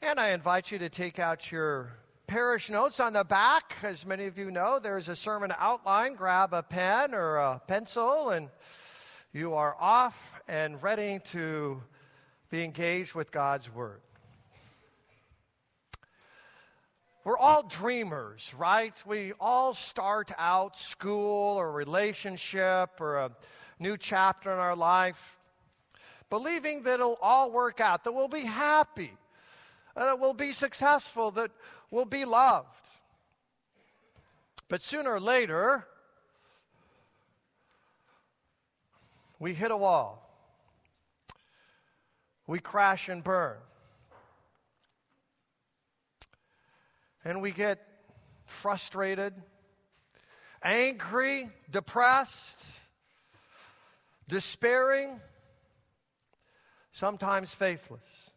And I invite you to take out your parish notes on the back. As many of you know, there's a sermon outline. Grab a pen or a pencil, and you are off and ready to be engaged with God's Word. We're all dreamers, right? We all start out school or relationship or a new chapter in our life believing that it'll all work out, that we'll be happy Uh, that we'll be successful, that we'll be loved. But sooner or later, we hit a wall. We crash and burn. And we get frustrated, angry, depressed, despairing, sometimes faithless.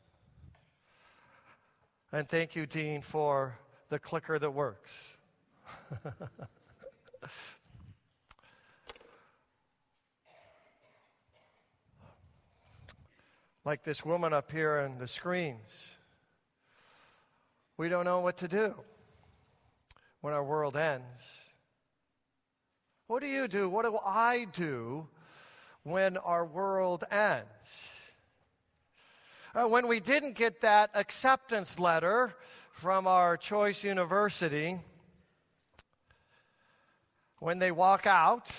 And thank you, Dean, for the clicker that works. like this woman up here in the screens. We don't know what to do when our world ends. What do you do? What do I do when our world ends? Uh, when we didn't get that acceptance letter from our choice university, when they walk out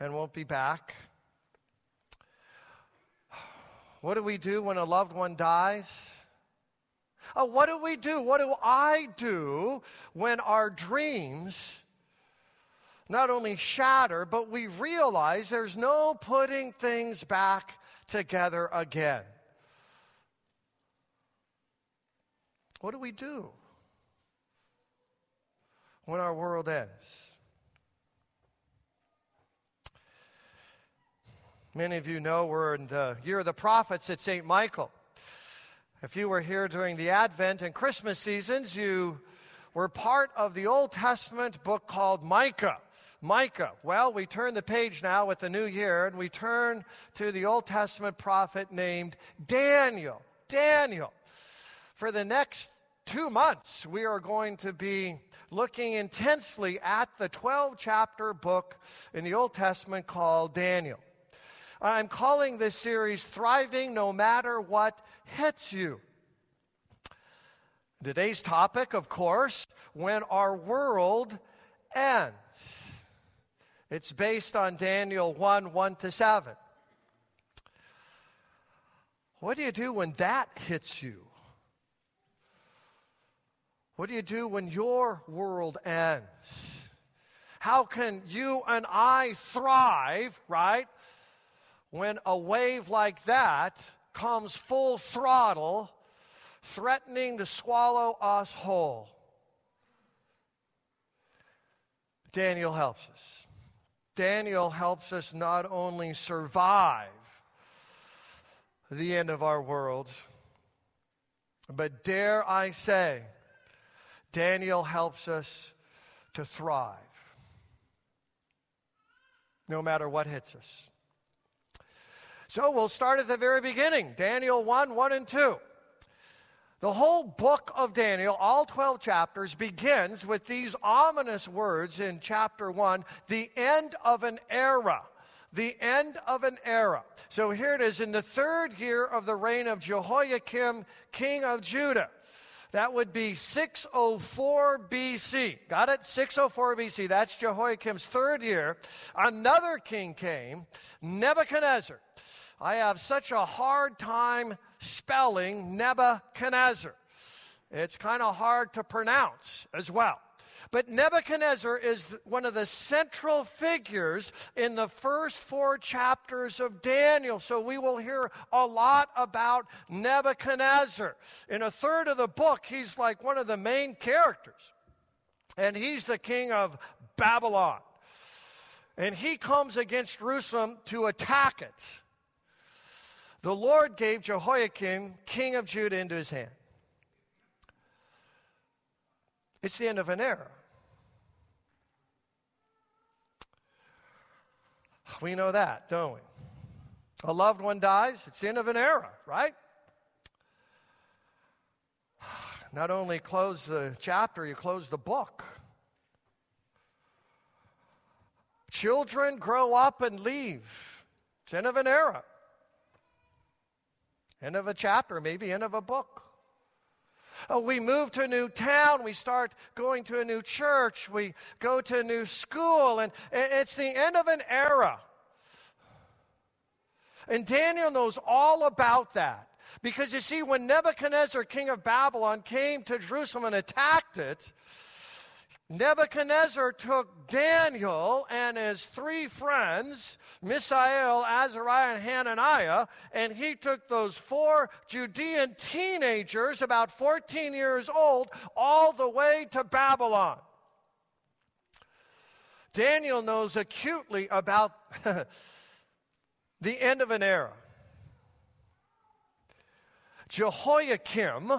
and won't be back, what do we do when a loved one dies? Uh, what do we do? What do I do when our dreams not only shatter, but we realize there's no putting things back together again. What do we do when our world ends? Many of you know we're in the year of the prophets at St. Michael. If you were here during the Advent and Christmas seasons, you were part of the Old Testament book called Micah. Micah. Well, we turn the page now with the new year and we turn to the Old Testament prophet named Daniel. Daniel. For the next two months, we are going to be looking intensely at the 12 chapter book in the Old Testament called Daniel. I'm calling this series Thriving No Matter What Hits You. Today's topic, of course, when our world ends. It's based on Daniel 1 1 to 7. What do you do when that hits you? What do you do when your world ends? How can you and I thrive, right, when a wave like that comes full throttle, threatening to swallow us whole? Daniel helps us. Daniel helps us not only survive the end of our world, but dare I say, Daniel helps us to thrive no matter what hits us. So we'll start at the very beginning Daniel 1 1 and 2. The whole book of Daniel, all 12 chapters, begins with these ominous words in chapter 1 the end of an era. The end of an era. So here it is in the third year of the reign of Jehoiakim, king of Judah. That would be 604 BC. Got it? 604 BC. That's Jehoiakim's third year. Another king came, Nebuchadnezzar. I have such a hard time spelling Nebuchadnezzar. It's kind of hard to pronounce as well. But Nebuchadnezzar is one of the central figures in the first four chapters of Daniel. So we will hear a lot about Nebuchadnezzar. In a third of the book, he's like one of the main characters. And he's the king of Babylon. And he comes against Jerusalem to attack it the Lord gave Jehoiakim, king of Judah, into his hand. It's the end of an era. We know that, don't we? A loved one dies, it's the end of an era, right? not only close the chapter, you close the book. Children grow up and leave. It's end of an era. End of a chapter, maybe end of a book. Uh, we move to a new town. We start going to a new church. We go to a new school. And it's the end of an era. And Daniel knows all about that. Because you see, when Nebuchadnezzar, king of Babylon, came to Jerusalem and attacked it, Nebuchadnezzar took Daniel and his three friends, Mishael, Azariah, and Hananiah, and he took those four Judean teenagers, about 14 years old, all the way to Babylon. Daniel knows acutely about the end of an era. Jehoiakim,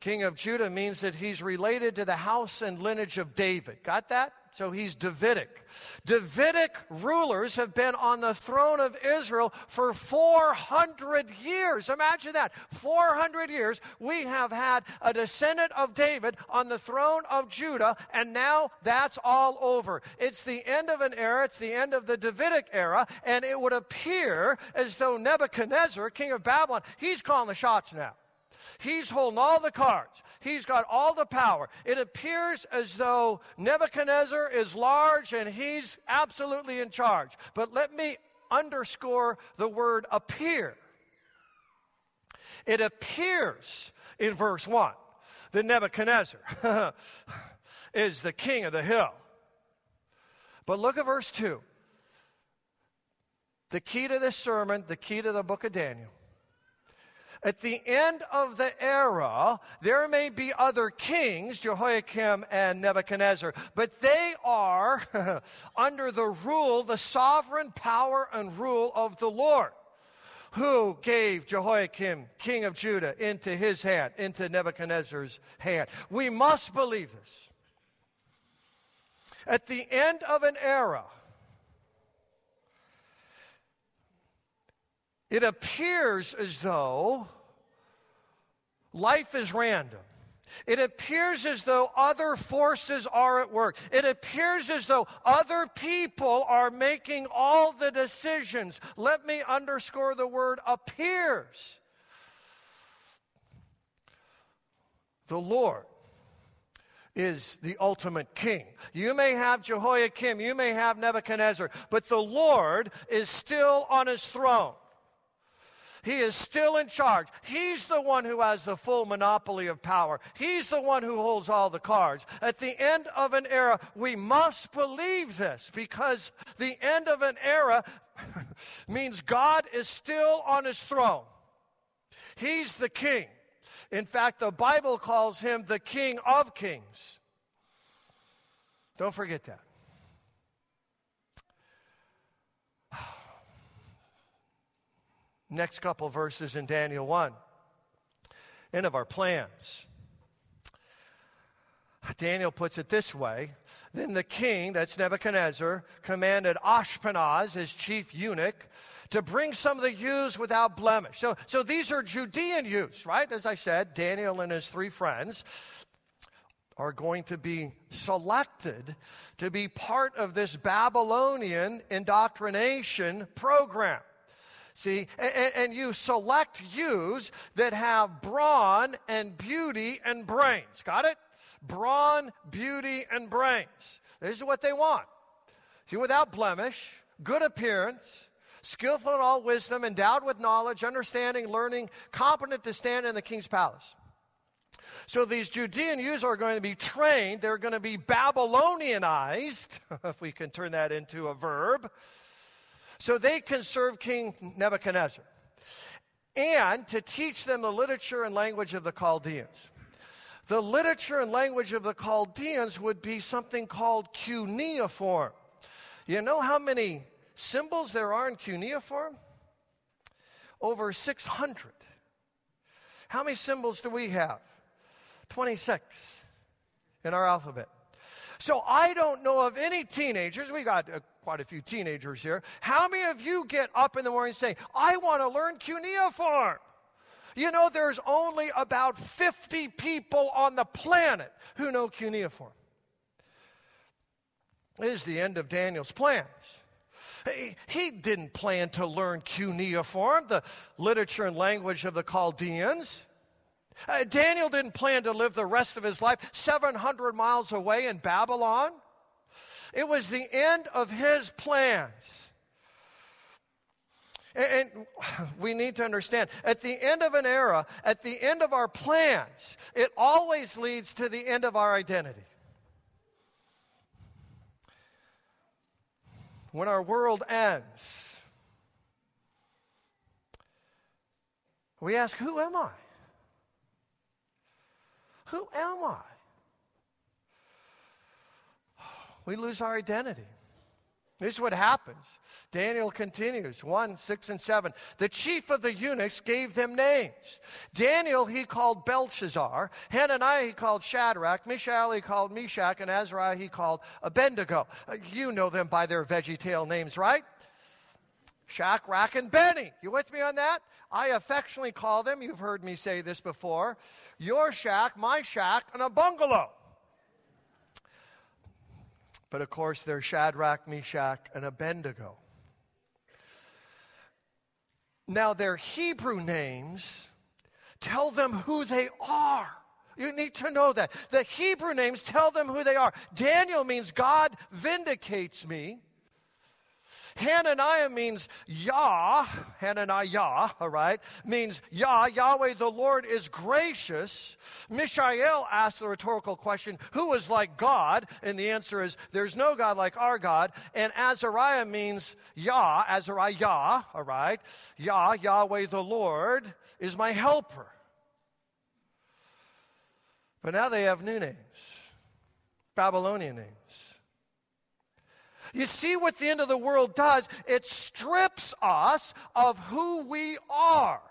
king of Judah, means that he's related to the house and lineage of David. Got that? So he's Davidic. Davidic rulers have been on the throne of Israel for 400 years. Imagine that. 400 years. We have had a descendant of David on the throne of Judah, and now that's all over. It's the end of an era. It's the end of the Davidic era, and it would appear as though Nebuchadnezzar, king of Babylon, he's calling the shots now. He's holding all the cards. He's got all the power. It appears as though Nebuchadnezzar is large and he's absolutely in charge. But let me underscore the word appear. It appears in verse 1 that Nebuchadnezzar is the king of the hill. But look at verse 2. The key to this sermon, the key to the book of Daniel at the end of the era, there may be other kings, Jehoiakim and Nebuchadnezzar, but they are under the rule, the sovereign power and rule of the Lord who gave Jehoiakim, king of Judah, into his hand, into Nebuchadnezzar's hand. We must believe this. At the end of an era, it appears as though life is random. It appears as though other forces are at work. It appears as though other people are making all the decisions. Let me underscore the word appears. The Lord is the ultimate king. You may have Jehoiakim, you may have Nebuchadnezzar, but the Lord is still on his throne. He is still in charge. He's the one who has the full monopoly of power. He's the one who holds all the cards. At the end of an era, we must believe this because the end of an era means God is still on his throne. He's the king. In fact, the Bible calls him the King of Kings. Don't forget that. Next couple verses in Daniel 1. End of our plans. Daniel puts it this way Then the king, that's Nebuchadnezzar, commanded Ashpenaz, his chief eunuch, to bring some of the youths without blemish. So, so these are Judean youths, right? As I said, Daniel and his three friends are going to be selected to be part of this Babylonian indoctrination program. See, and, and, you select ewes that have brawn and beauty and brains. Got it? Brawn, beauty, and brains. This is what they want. See, without blemish, good appearance, skillful in all wisdom, endowed with knowledge, understanding, learning, competent to stand in the king's palace. So these Judean ewes are going to be trained. They're going to be Babylonianized, if we can turn that into a verb so they can serve King Nebuchadnezzar and to teach them the literature and language of the Chaldeans. The literature and language of the Chaldeans would be something called cuneiform. You know how many symbols there are in cuneiform? Over 600. How many symbols do we have? 26 in our alphabet. So I don't know of any teenagers, we got quite a few teenagers here. How many of you get up in the morning and say, I want to learn cuneiform? You know, there's only about 50 people on the planet who know cuneiform. It is the end of Daniel's plans. He didn't plan to learn cuneiform, the literature and language of the Chaldeans. Uh, Daniel didn't plan to live the rest of his life 700 miles away in Babylon. It was the end of his plans. And, we need to understand at the end of an era, at the end of our plans, it always leads to the end of our identity. When our world ends, we ask, Who am I? Who am I? We lose our identity. This is what happens. Daniel continues 1, 6, and 7. The chief of the eunuchs gave them names. Daniel he called Belshazzar. Hananiah he called Shadrach. Mishael he called Meshach. And Azariah he called Abednego. Uh, you know them by their veggie VeggieTale names, right? Shadrach, and Benny. You with me on that? I affectionately call them, you've heard me say this before, your shack, my shack, and a bungalow. But of course, they're Shadrach, Meshach, and Abednego. Now, their Hebrew names tell them who they are. You need to know that. The Hebrew names tell them who they are. Daniel means God vindicates me. Hananiah means Yah, Hananiah, all right, means Yah, Yahweh the Lord is gracious. Mishael asked the rhetorical question, who is like God? And the answer is, there's no God like our God. And Azariah means Yah, Azariah, Yah, all right, Yah, Yahweh the Lord is my helper. But now they have new names, Babylonian names. You see what the end of the world does? It strips us of who we are.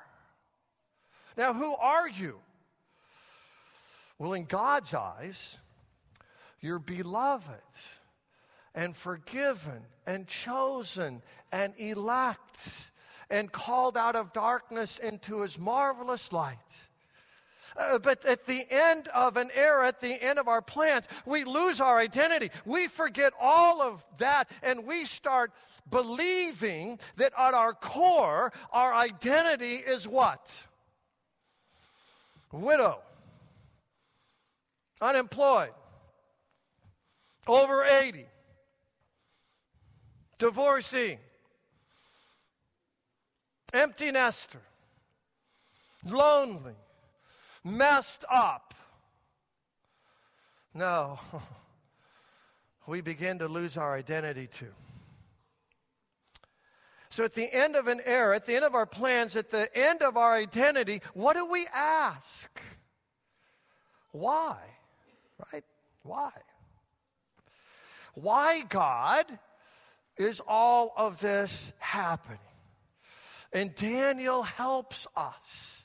Now, who are you? Well, in God's eyes, you're beloved and forgiven and chosen and elect and called out of darkness into his marvelous light. Uh, but at the end of an era, at the end of our plans, we lose our identity. We forget all of that and we start believing that at our core, our identity is what? Widow, unemployed, over 80, divorcee, empty nester, lonely messed up. No, we begin to lose our identity too. So, at the end of an era, at the end of our plans, at the end of our identity, what do we ask? Why? Right? Why? Why, God, is all of this happening? And Daniel helps us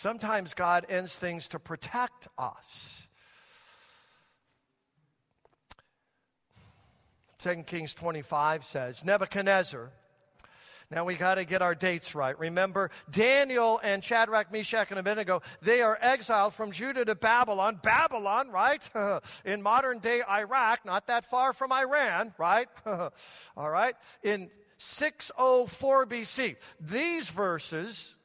Sometimes God ends things to protect us. 2 Kings 25 says Nebuchadnezzar. Now we got to get our dates right. Remember, Daniel and Shadrach, Meshach, and Abednego, they are exiled from Judah to Babylon. Babylon, right? in modern day Iraq, not that far from Iran, right? All right? In 604 BC. These verses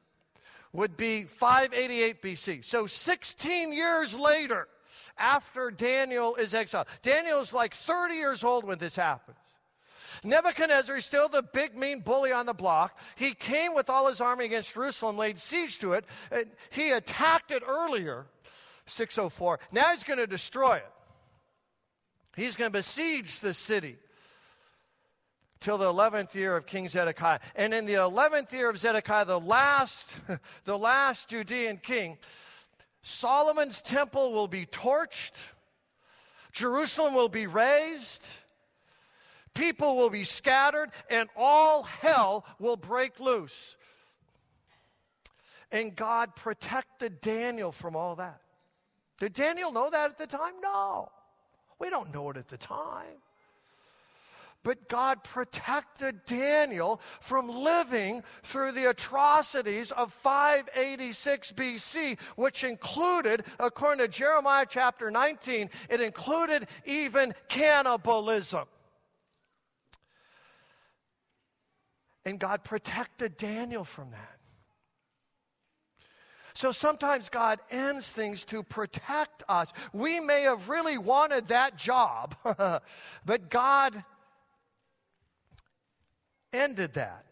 would be 588 BC. So 16 years later, after Daniel is exiled. Daniel is like 30 years old when this happens. Nebuchadnezzar is still the big mean bully on the block. He came with all his army against Jerusalem, laid siege to it. He attacked it earlier, 604. Now he's going to destroy it. He's going to besiege the city till the 11th year of King Zedekiah. And in the 11th year of Zedekiah, the last, the last Judean king, Solomon's temple will be torched, Jerusalem will be razed, people will be scattered, and all hell will break loose. And God protected Daniel from all that. Did Daniel know that at the time? No. We don't know it at the time. But God protected Daniel from living through the atrocities of 586 BC, which included, according to Jeremiah chapter 19, it included even cannibalism. And God protected Daniel from that. So sometimes God ends things to protect us. We may have really wanted that job, but God ended that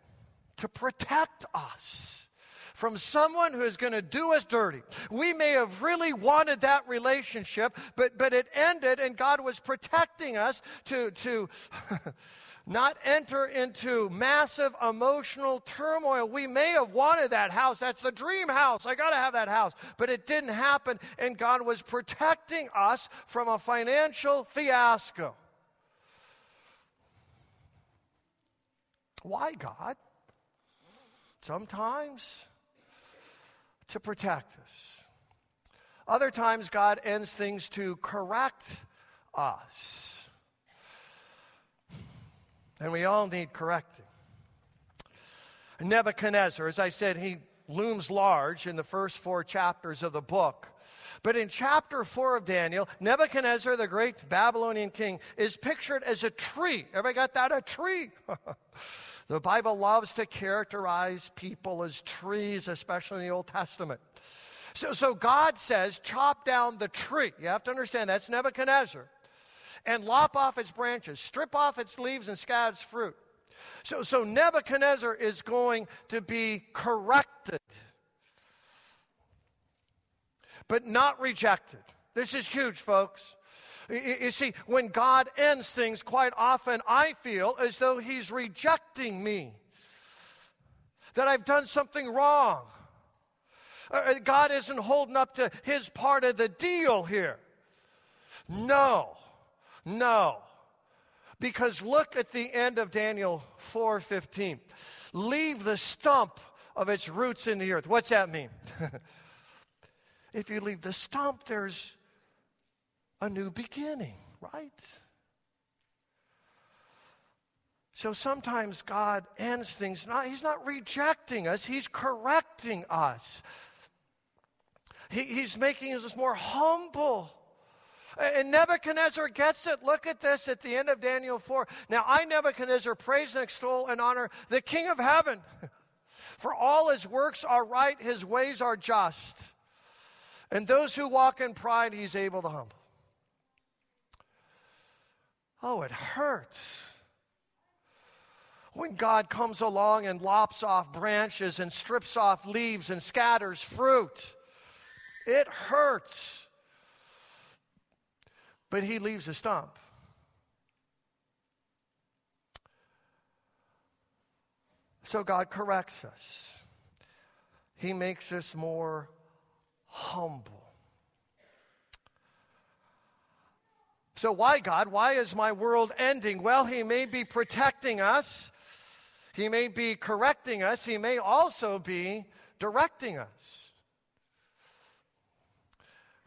to protect us from someone who is going to do us dirty. We may have really wanted that relationship, but, but it ended and God was protecting us to, to not enter into massive emotional turmoil. We may have wanted that house. That's the dream house. I got to have that house. But it didn't happen, and God was protecting us from a financial fiasco. Why, God? Sometimes to protect us. Other times, God ends things to correct us. And we all need correcting. Nebuchadnezzar, as I said, he looms large in the first four chapters of the book. But in chapter 4 of Daniel, Nebuchadnezzar, the great Babylonian king, is pictured as a tree. Everybody got that? A tree. the Bible loves to characterize people as trees, especially in the Old Testament. So, so God says, chop down the tree. You have to understand that's Nebuchadnezzar and lop off its branches, strip off its leaves, and scatter its fruit. So, so Nebuchadnezzar is going to be corrected, but not rejected. This is huge, folks. You see, when God ends things, quite often I feel as though He's rejecting me, that I've done something wrong. Uh, God isn't holding up to His part of the deal here. No. No. Because look at the end of Daniel 4:15. Leave the stump of its roots in the earth. What's that mean? if you leave the stump, there's a new beginning, right? So sometimes God ends things, not, He's not rejecting us, He's correcting us. He, he's making us more humble. And Nebuchadnezzar gets it. Look at this at the end of Daniel 4. Now, I, Nebuchadnezzar, praise and extol and honor the King of heaven. For all his works are right, his ways are just. And those who walk in pride, he's able to humble. Oh, it hurts when God comes along and lops off branches and strips off leaves and scatters fruit. It hurts but he leaves a stump. So God corrects us. He makes us more humble. So, why, God? Why is my world ending? Well, He may be protecting us, He may be correcting us, He may also be directing us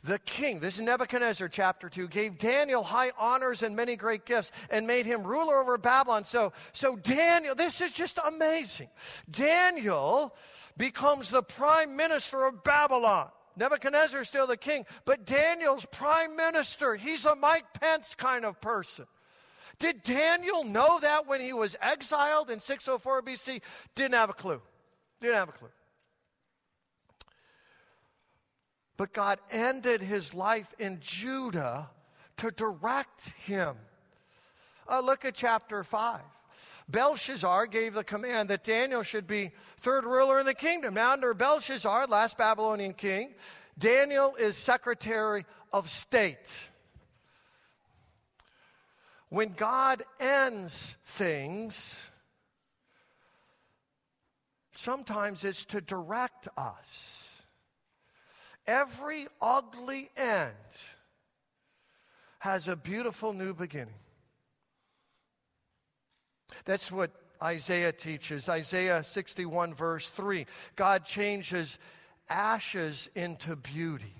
the king, this is Nebuchadnezzar chapter 2, gave Daniel high honors and many great gifts and made him ruler over Babylon. So, so Daniel, this is just amazing. Daniel becomes the prime minister of Babylon. Nebuchadnezzar is still the king, but Daniel's prime minister. He's a Mike Pence kind of person. Did Daniel know that when he was exiled in 604 BC? Didn't have a clue. Didn't have a clue. But God ended his life in Judah to direct him. Uh, look at chapter 5. Belshazzar gave the command that Daniel should be third ruler in the kingdom. Now, under Belshazzar, last Babylonian king, Daniel is secretary of state. When God ends things, sometimes it's to direct us. Every ugly end has a beautiful new beginning. That's what Isaiah teaches. Isaiah 61, verse 3. God changes ashes into beauty,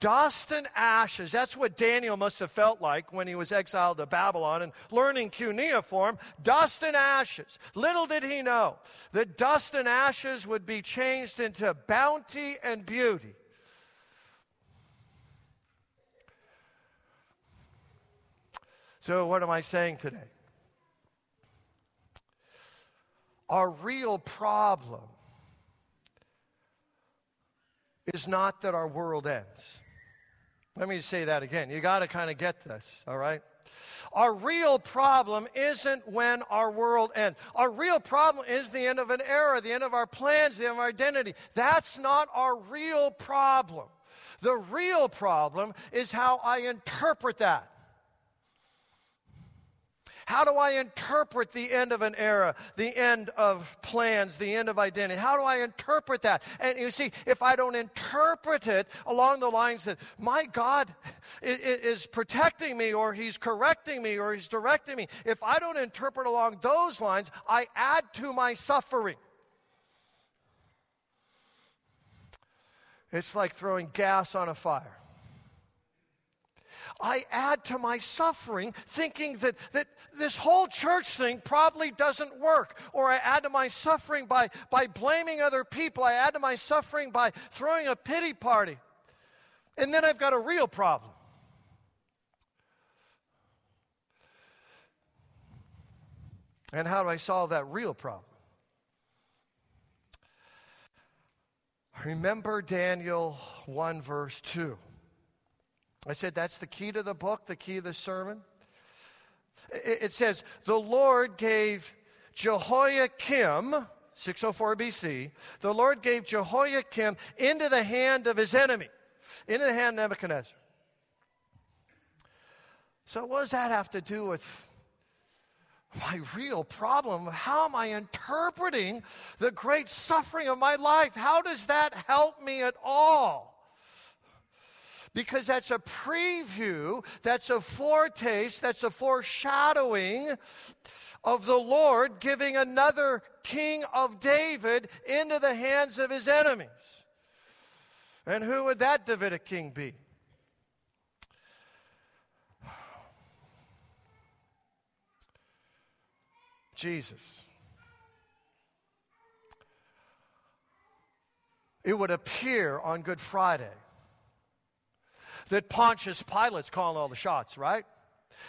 Dust and ashes. That's what Daniel must have felt like when he was exiled to Babylon and learning cuneiform. Dust and ashes. Little did he know that dust and ashes would be changed into bounty and beauty. So, what am I saying today? Our real problem is not that our world ends. Let me say that again. You got to kind of get this, all right? Our real problem isn't when our world ends. Our real problem is the end of an era, the end of our plans, the end of our identity. That's not our real problem. The real problem is how I interpret that. How do I interpret the end of an era, the end of plans, the end of identity? How do I interpret that? And you see, if I don't interpret it along the lines that my God is protecting me, or He's correcting me, or He's directing me, if I don't interpret along those lines, I add to my suffering. It's like throwing gas on a fire. I add to my suffering thinking that, that this whole church thing probably doesn't work. Or I add to my suffering by, by blaming other people. I add to my suffering by throwing a pity party. And then I've got a real problem. And how do I solve that real problem? Remember Daniel 1, verse 2. I said that's the key to the book, the key of the sermon. It says, The Lord gave Jehoiakim, 604 BC, the Lord gave Jehoiakim into the hand of his enemy, into the hand of Nebuchadnezzar. So, what does that have to do with my real problem? How am I interpreting the great suffering of my life? How does that help me at all? Because that's a preview, that's a foretaste, that's a foreshadowing of the Lord giving another king of David into the hands of his enemies. And who would that Davidic king be? Jesus. It would appear on Good Friday that Pontius Pilate's calling all the shots, right?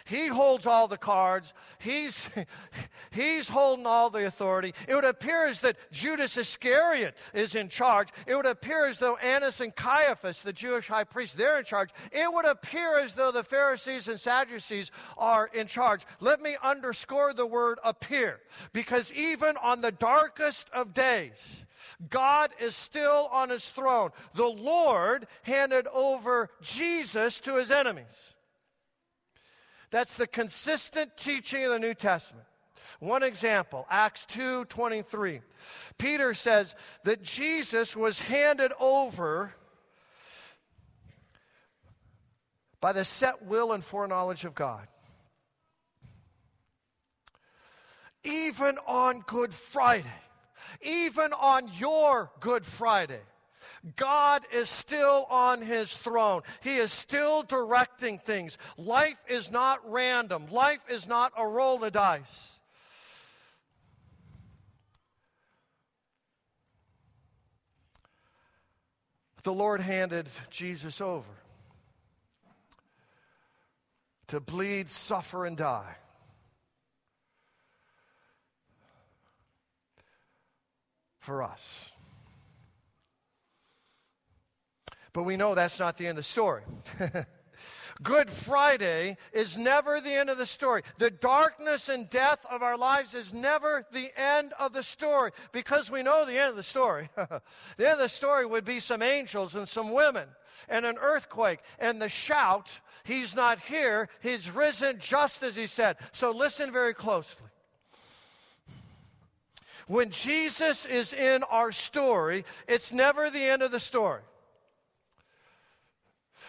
He holds all the cards. He's, he's holding all the authority. It would appear as that Judas Iscariot is in charge. It would appear as though Annas and Caiaphas, the Jewish high priest, they're in charge. It would appear as though the Pharisees and Sadducees are in charge. Let me underscore the word appear, because even on the darkest of days, God is still on his throne. The Lord handed over Jesus to his enemies. That's the consistent teaching of the New Testament. One example, Acts 2:23. Peter says that Jesus was handed over by the set will and foreknowledge of God. Even on Good Friday, even on your Good Friday, God is still on his throne. He is still directing things. Life is not random, life is not a roll of dice. The Lord handed Jesus over to bleed, suffer, and die for us. But we know that's not the end of the story. Good Friday is never the end of the story. The darkness and death of our lives is never the end of the story because we know the end of the story. the end of the story would be some angels and some women and an earthquake and the shout, He's not here, He's risen just as He said. So listen very closely. When Jesus is in our story, it's never the end of the story.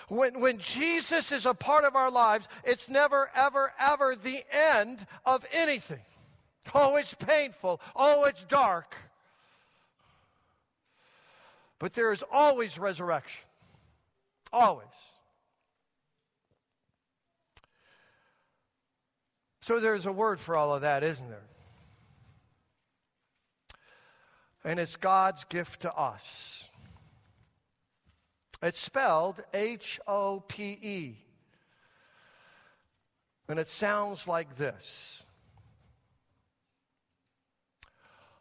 When, when Jesus is a part of our lives, it's never, ever, ever the end of anything. Oh, it's painful. Oh, it's dark. But there is always resurrection. Always. So there's a word for all of that, isn't there? And it's God's gift to us. It's spelled H O P E. And it sounds like this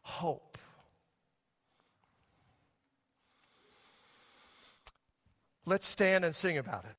hope. Let's stand and sing about it.